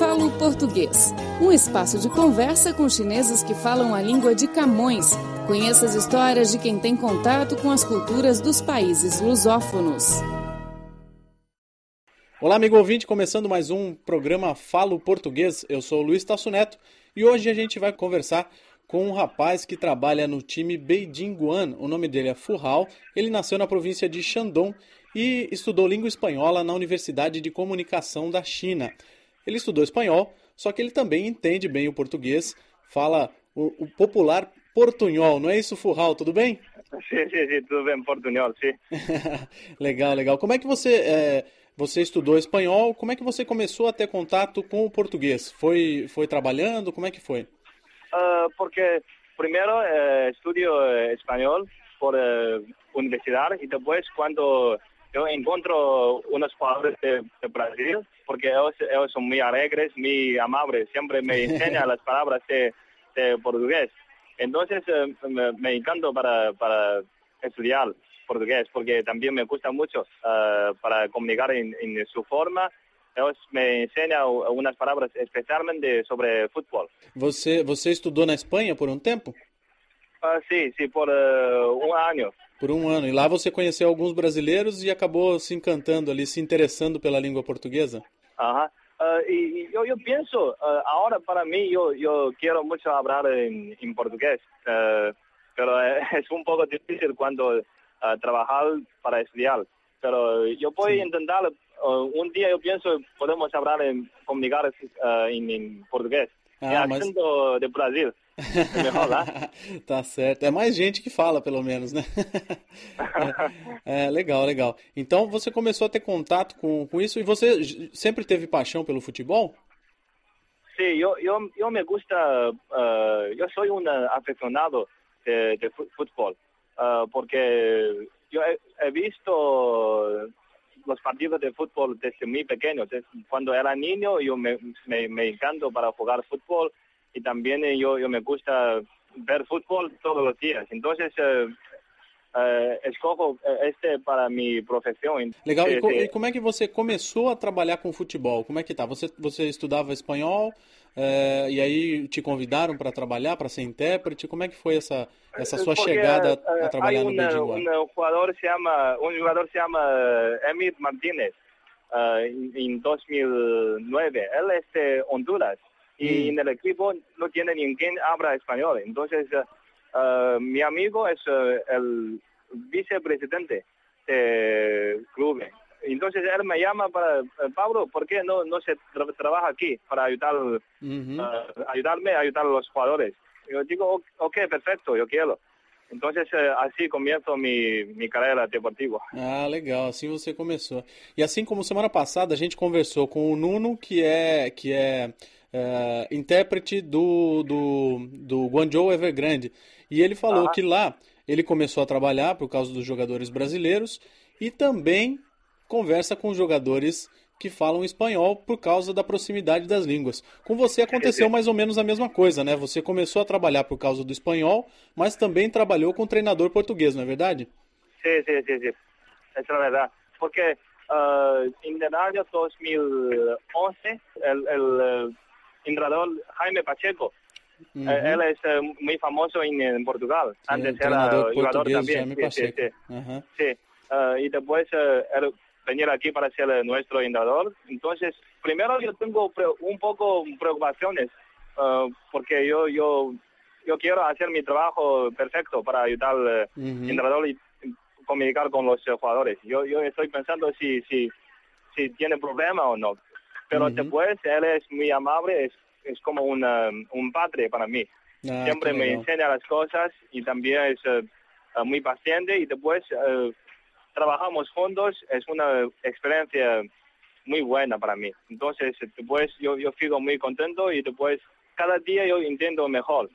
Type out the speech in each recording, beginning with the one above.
Falo Português, um espaço de conversa com chineses que falam a língua de Camões. Conheça as histórias de quem tem contato com as culturas dos países lusófonos. Olá, amigo ouvinte, começando mais um programa Falo Português. Eu sou o Luiz Tasso Neto e hoje a gente vai conversar com um rapaz que trabalha no time Beijing Guan. O nome dele é Furral. Ele nasceu na província de Shandong e estudou língua espanhola na Universidade de Comunicação da China. Ele estudou espanhol, só que ele também entende bem o português, fala o, o popular portunhol, não é isso, Furral? Tudo bem? Sim, sim, sim, tudo bem, portunhol, sim. legal, legal. Como é que você, é, você estudou espanhol? Como é que você começou a ter contato com o português? Foi, foi trabalhando? Como é que foi? Uh, porque primeiro uh, estudio espanhol por uh, universidad y después cuando yo encuentro unos jugadores de, de Brasil, porque ellos, ellos, son muy alegres, muy amables, siempre me enseñan las palabras de, de portugués. Entonces eh, me, me encanta para, para estudiar portugués, porque también me gusta mucho uh, para comunicar en, en, su forma. Ellos me enseñan algunas palabras especialmente sobre fútbol. Você, você estudou na Espanha por um tempo? Uh, sim, sim, por uh, um ano. Por um ano. E lá você conheceu alguns brasileiros e acabou se encantando ali, se interessando pela língua portuguesa? Ajá. Uh, y, y yo, yo, pienso, uh, ahora para mí yo, yo quiero mucho hablar en, en portugués, uh, pero es un poco difícil cuando trabajar para estudiar. Pero yo voy sí. a intentar, un día yo pienso podemos hablar, en, comunicar en, en, portugués. Ah, é mas... de Brasil. Lá. tá certo. É mais gente que fala, pelo menos, né? é, é, legal, legal. Então você começou a ter contato com, com isso e você sempre teve paixão pelo futebol? Sim, eu, eu, eu me gusta, uh, eu sou um aficionado de, de futebol, uh, porque eu he, he visto los partidos de fútbol desde muy pequeño. Cuando era niño yo me, me, me encanto para jugar fútbol y también yo, yo me gusta ver fútbol todos los días. Entonces, eh, eh, escojo este para mi profissão. Legal. E, co e, como é que você começou a trabalhar com futebol? Como é que tá? Você, você estudava espanhol eh, e aí te convidaram para trabalhar, para ser intérprete? Como é que foi essa essa sua Porque, chegada a trabalhar uma, no Beijing um jogador se chama um jogador se chama Emir Martinez uh, em 2009. Ele é de Honduras y en el equipo no tiene ninguém habla español. Entonces, uh, mi amigo es uh, el vicepresidente del club. Entonces él me llama para, Pablo, ¿por qué no, no se tra trabaja aquí para ayudar, uh -huh. ayudarme a ayudar a los jugadores? Yo digo, ok, perfecto, yo quiero. Entonces, assim começo mi, mi carreira deportiva. Ah, legal, assim você começou. E assim como semana passada a gente conversou com o Nuno, que é que é, é intérprete do, do, do Guangzhou Evergrande. E ele falou ah. que lá ele começou a trabalhar por causa dos jogadores brasileiros e também conversa com jogadores que falam espanhol por causa da proximidade das línguas. Com você aconteceu mais ou menos a mesma coisa, né? Você começou a trabalhar por causa do espanhol, mas também trabalhou com treinador português, não é verdade? Sim, sim, sim, sim. Essa é verdade. Porque uh, em el año 2011, o treinador Jaime Pacheco, uh -huh. él es uh, muy famoso en, en Portugal. Sí, Antes era jugador también. Sí, sí, sí. Uh -huh. sí. Uh, y después él venir aquí para ser nuestro entrenador. Entonces, primero yo tengo un poco preocupaciones uh, porque yo yo yo quiero hacer mi trabajo perfecto para ayudar al uh -huh. entrenador y comunicar con los jugadores. Yo yo estoy pensando si si si tiene problema o no. Pero uh -huh. después él es muy amable, es, es como una, un padre para mí. Ah, Siempre me enseña las cosas y también es uh, muy paciente y después trabajamos juntos, es una experiencia muy buena para mí. Entonces, después yo, yo fico muy contento y después cada día eu entendo melhor.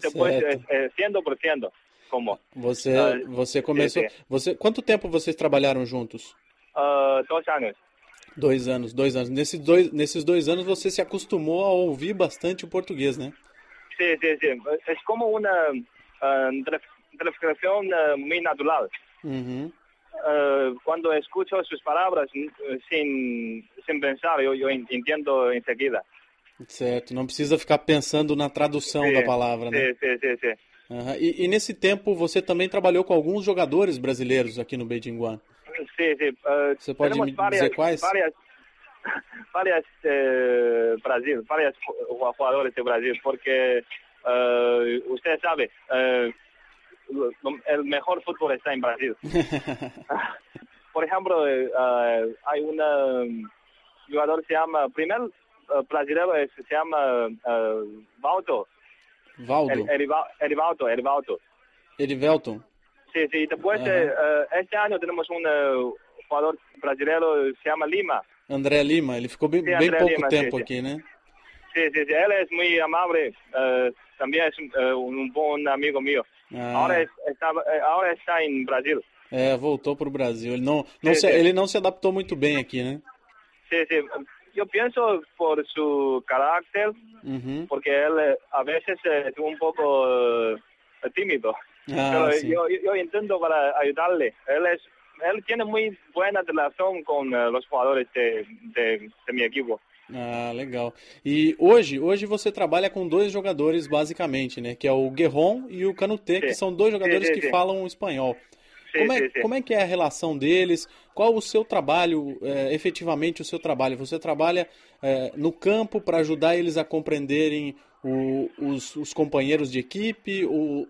Depois, é, é 100%. Como? Você, uh, você começou. Você, quanto tempo vocês trabalharam juntos? Uh, dois anos. Dois anos, dois anos. Nesses dois, nesses dois anos você se acostumou a ouvir bastante o português, né? Sim, sim, sim. É como uma uh, transcrição uh, muito natural. Uhum. Uh, cuando escucho sus palabras sin, sin pensar, yo, yo entiendo enseguida. Certo, não precisa ficar pensando na tradução Sí, da palavra, né? Sí, sí, sí. Aham. E, e nesse tempo você também trabalhou com alguns jogadores brasileiros aqui no Beijing One. Sí. eh, ¿Se puede tenemos me- varias, decir cuáles? varias, varias eh, Brasil, varias ju- jugadores de Brasil, porque eh, usted sabe, lo- el mejor fútbol está en Brasil. Por ejemplo, eh, eh, hay un jugador se llama, primer eh, brasileño es- se llama eh, Valdo, Valdo, El- Eriva- Erivaldo, Erivaldo. Erivelton. Sí, sí, después Ajá. eh, eh, este año tenemos un eh, jugador brasileño, se llama Lima. André Lima, ele ficou bem, Sim, bem André pouco Lima, tempo sim, sim. aqui, né? Sí, sí, sí, él es muy amable, también es eh, un buen amigo mío. Ah. Ahora, es- está, ahora está en Brasil. É, voltou pro Brasil. Ele não, não Sim, se, sim. ele não se adaptou muito bem aqui, né? Sí, sí, yo pienso por su carácter, Uhum. porque él eh, a veces eh, es un poco eh, tímido. Ah, Pero sim. yo, yo intento para ayudarle. Él es él tiene muy buena relación con eh, los jugadores de, de, de mi equipo. Ah, legal. E hoje, hoje você trabalha com dois jogadores basicamente, né? Que é o Guerron e o Canutê, que Sim. são dois jogadores Sim, sim, que falam espanhol. Sí, Como é, sí, sí. como é que é a relação deles? Qual o seu trabalho, é, efetivamente o seu trabalho? Você trabalha é, no campo para ajudar eles a compreenderem o- os, os companheiros de equipe, o,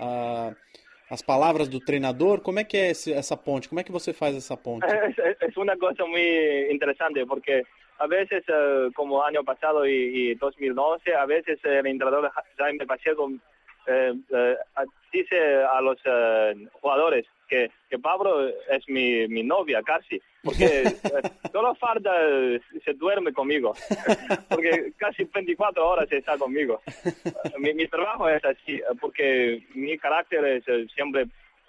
a- as palavras do treinador? Como é que é esse- essa ponte? Como é que você faz essa ponte? Es, es- es una cosa muy interesante porque a veces, eh, como año pasado y, y 2012, a veces el entrenador Ja- Jaime Pacheco eh, eh, dice a los eh, jugadores que, que Pablo es mi, mi novia casi, porque eh, solo falta eh, se duerme conmigo, porque casi 24 horas está conmigo. Eh, Mi, mi trabajo es así, eh, porque mi carácter es eh, siempre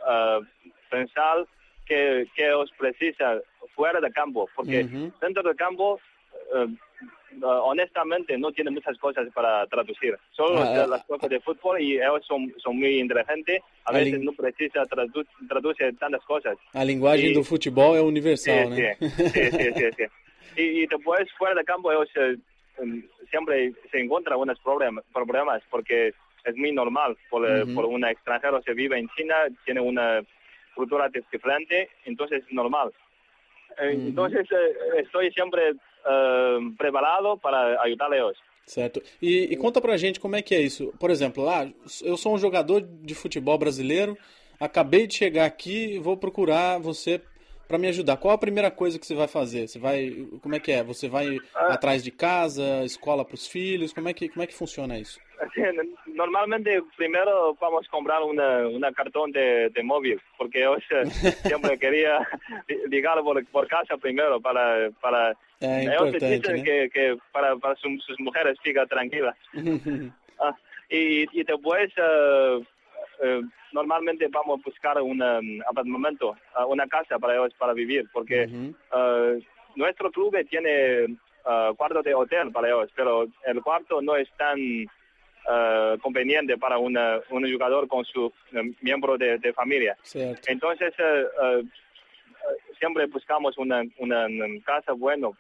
eh, pensar que, que os precisa fuera de campo, porque dentro del campo, eh, eh, honestamente, no tiene muchas cosas para traducir. Solo Ah, las cosas de fútbol y ellos son, son muy inteligentes. A A veces no precisa tradu traducir tantas cosas. A linguagem E- do futebol é Sí, universal, sí, sí, sí, sí, sí. Y, y después, fuera de campo, ellos eh, em, siempre se encuentran unos problemas, problemas porque es muy normal. Por, eh, Ujú. por un extranjero se vive en China, tiene una cultura dif- diferente, entonces es normal. Entonces, eh, estoy siempre eh, preparado para ayudarles. Certo. E, e conta pra gente como é que é isso. Por exemplo, ah, eu sou um jogador de futebol brasileiro, acabei de chegar aqui vou procurar você pra me ajudar. Qual a primeira coisa que você vai fazer? Você vai, como é que é? Você vai Ah. atrás de casa, escola pros filhos? Como é que como é que funciona isso? Sí, Normalmente primero vamos comprar una, una cartón de, de móvil, porque yo eh, siempre quería ligar por, por casa primero para... para É importante, né? que, que para, para sus, sus mujeres fica tranquila. Ah, y, y después eh, eh, normalmente vamos a buscar un um, apartamento, ah, una casa para ellos para vivir, porque eh, nuestro club tiene eh, cuarto de hotel para ellos, pero el cuarto no es tan eh, conveniente para una, un jugador con su eh, miembro de, de familia. Entonces, eh, eh, eh, siempre buscamos una, una, casa bueno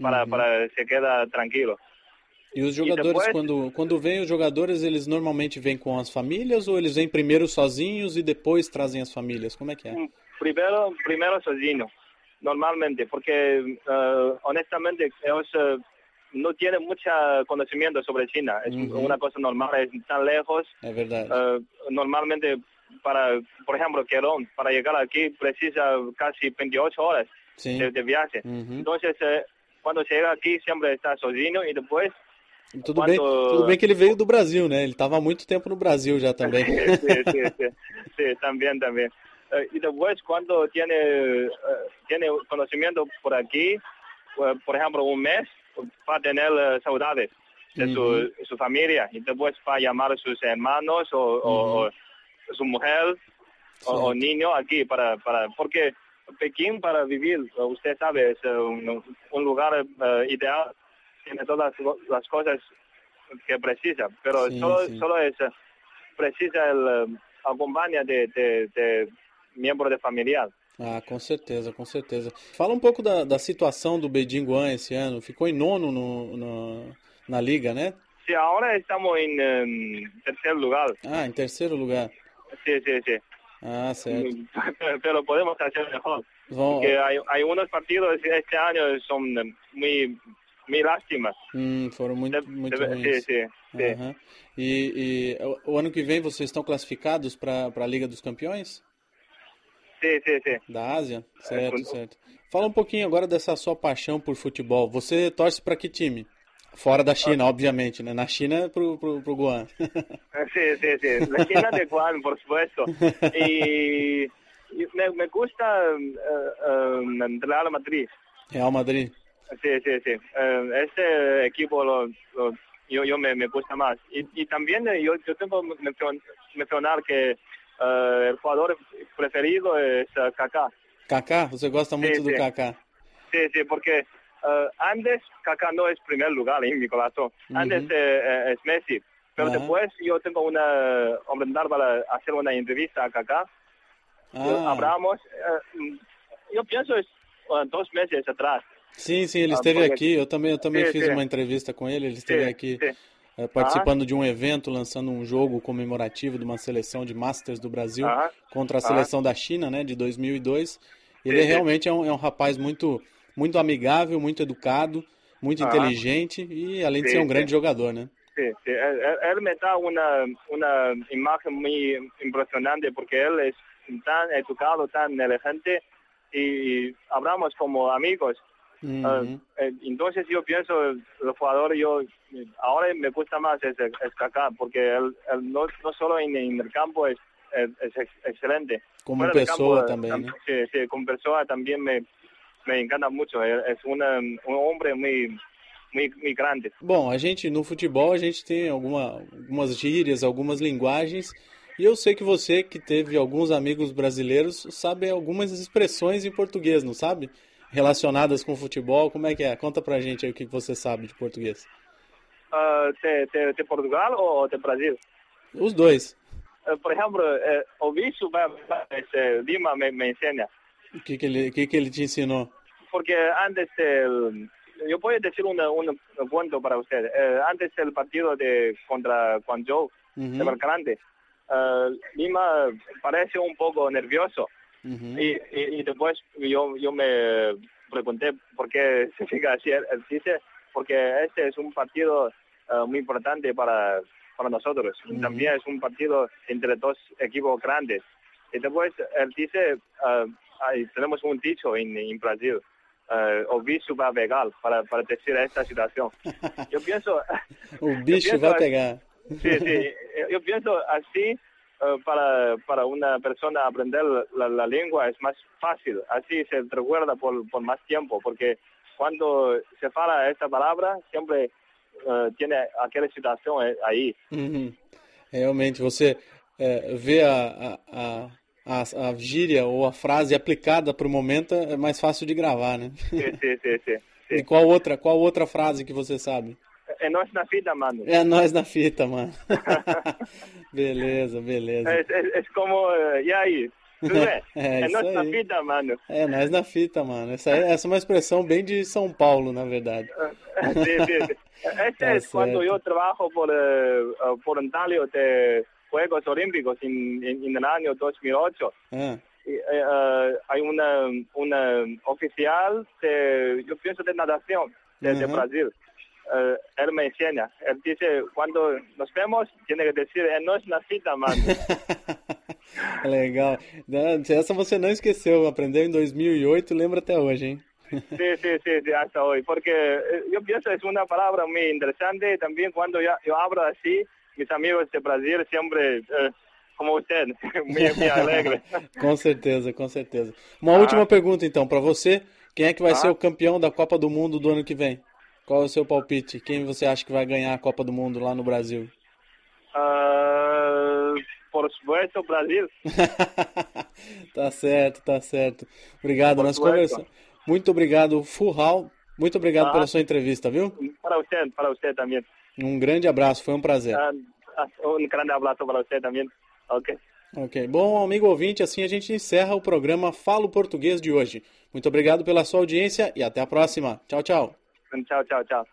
para, Uhum. para se queda tranquilo. E os jogadores, depois- quando, quando vêm os jogadores, eles normalmente vêm com as famílias ou eles vêm primeiro sozinhos e depois trazem as famílias? Como é que é? Primero, primero sozinho, normalmente, porque eh, honestamente ellos eh, no tienen mucho conocimiento sobre China. Es Ujú. una cosa normal, es tan lejos. É verdade. Eh, normalmente, para, por ejemplo, Querón, para llegar aquí precisa casi 28 horas de, de viaje. Uhum. Entonces, eh, cuando llega aquí siempre está sozinho y después Tudo bem, quando- tudo bem que ele veio do Brasil, né? Ele estava há muito tempo no Brasil já também. sí, sí, sí, sí, también, también. Eh, y después cuando tiene, eh, tiene conocimiento por aquí, eh, por ejemplo, un mes, va a tener eh, saudades de su, su familia y después va a llamar a sus hermanos o, o- o su mujer o, o Cierto. niño aquí para, para, porque Pekín para vivir, eh, usted sabe, eh, un, un lugar eh, ideal, tiene todas las cosas que precisa, pero Sí, solo, sí. solo es, eh, precisa el eh, acompaña de, de, de miembro de familiar. Ah, com certeza, com certeza. Fala um pouco da, da situação do Beijing Guan esse ano. Ficou em nono no, no- na liga, né? Sí, ahora estamos en em, tercer lugar. Ah, em terceiro lugar. Sí, sí, sí. Ah, certo. Pero podemos hacer mejor. Vão, Porque hay, hay unos partidos este año son em, muy lástimas. hum, foram muito, Deve- muito deve- ruins. sí, sí. Aham. E, e o- ano que vem vocês estão classificados para a Liga dos Campeões Sí, sí, sí. da Ásia? Certo, com- certo. Fala um pouquinho agora dessa sua paixão por futebol. Você torce para que time? Fora da China, obviamente, né? Na China, pro, pro, pro Guan. Sí, sí, sí. La China de Juan, por supuesto. Y me, me gusta eh, eh, Real Madrid. Real Madrid. Sí, sí, sí. Eh, este equipo lo, lo- yo, yo me, me gusta más. Y, y también eh, yo, yo tengo que mencion- mencionar que eh, el jugador preferido es eh, Kaká. Kaká? Você gosta muito do sim. Kaká? Sí, sí, porque antes Kaká no es primer lugar en mi corazón. Antes eh, es Messi. Pero después yo tengo una oportunidad para hacer una entrevista a Kaká. Ah, hablamos, yo pienso es dos meses atrás. Sim, sim, ele Ah, esteve aqui. Eu também, eu também Sim, fiz sim. uma entrevista com ele. Ele esteve Sí, aqui eh, participando de um evento, lançando um jogo comemorativo de uma seleção de Masters do Brasil Aham. contra a seleção da China, né, de 2002. Ele Sim, sim. realmente é um, é um rapaz muito, muito amigável, muito educado, muito inteligente e além de Sim, ser um sim. grande jogador, né? Sí, sí. Él, me da una, una imagen muy impresionante porque él es tan educado, tan elegante y hablamos como amigos. Uhum. Eh, eh, entonces yo pienso, el, el jugador, yo ahora me gusta más es, es Kaká porque él, él no, no solo en, en el campo es, es, es ex- excelente. Como Fuera pessoa campo, também, tam- né? Sí, sí, como persona también me, me encanta mucho. Es una, un hombre muy grande. Bom, a gente no futebol a gente tem alguma, algumas gírias, algumas linguagens. E eu sei que você, que teve alguns amigos brasileiros, sabe algumas expressões em português, não sabe? Relacionadas com futebol. Como é que é? Conta pra gente aí o que você sabe de português. Ah, de, de, de Portugal o de Brasil? Os dois. Eh, por eh, Ovisu va- va- este, Lima me, me enseña, O que, que, ele, o que, que ele te ensinou? porque antes puedo decir una- un, un cuento para usted, Eh, antes del partido de contra Guangzhou, Uhum, de Belgrande, eh, Lima parece un poco nervioso y, y, y después yo, yo me pregunté por qué se fica así, él dice, porque este es un partido eh, muy importante para, para nosotros. También es un partido entre dos equipos grandes. Y después él dice, eh, tenemos un dicho en, en Brasil, eh, o visto va a pegar para, para decir esta situación. Yo pienso, bicho pienso vai assim- pegar. sí, sí, yo pienso así para, para una persona aprender la, la lengua es más fácil, así se recuerda por, por más tiempo, porque cuando se fala esta palabra siempre eh, tiene aquella situación eh, ahí. Uhum. Realmente, você é, vê a, a, a, a, gíria ou a frase aplicada para o momento é mais fácil de gravar, né? Sí, sí, sí, sí. E qual outra, qual outra frase que você sabe? Eh, no es una fita, mano. É nós na fita, mano. beleza, beleza. Es, es, es como, eh, ahí, ¿tú ves? É, Eh, no es una aí. fita, mano. É nós na fita, mano. Essa, é- essa é uma expressão bem de São Paulo, na verdade. Este Está es cuando cierto. yo trabajo por eh, eh, voluntario de Juegos Olímpicos en el año 2008. Ah, eh, eh, hay una, una oficial de, yo pienso de natación de, de Ujú. Brasil. Eh, él me enseña. Él dice, cuando nos vemos, tiene que decir, eh, no es una cita, man. legal. Essa você não esqueceu, aprendeu em 2008, lembra até hoje, hein? Sí, sí, sí, hasta hoy. Porque eh, yo pienso es una palabra muy interesante. También cuando yo, yo hablo así, mis amigos de Brasil siempre, eh, como usted, muy, muy alegre. Com certeza, com certeza. Uma última pergunta então para você, quem é que vai Ah. ser o campeão da Copa do Mundo do ano que vem? Qual é o seu palpite? Quem você acha que vai ganhar a Copa do Mundo lá no Brasil? Ah, por supuesto, Brasil. tá certo, tá certo. Obrigado, Por nós conversamos. Muito obrigado, Furral. Muito obrigado Ah. pela sua entrevista, viu? Para usted, para usted también. Um grande abraço, foi um prazer. Ah, ah, un grande abrazo para usted también. Ok. Ok. Bom, amigo ouvinte, assim a gente encerra o programa Falo Português de hoje. Muito obrigado pela sua audiência e até a próxima. Tchau, tchau. 嗯叫叫叫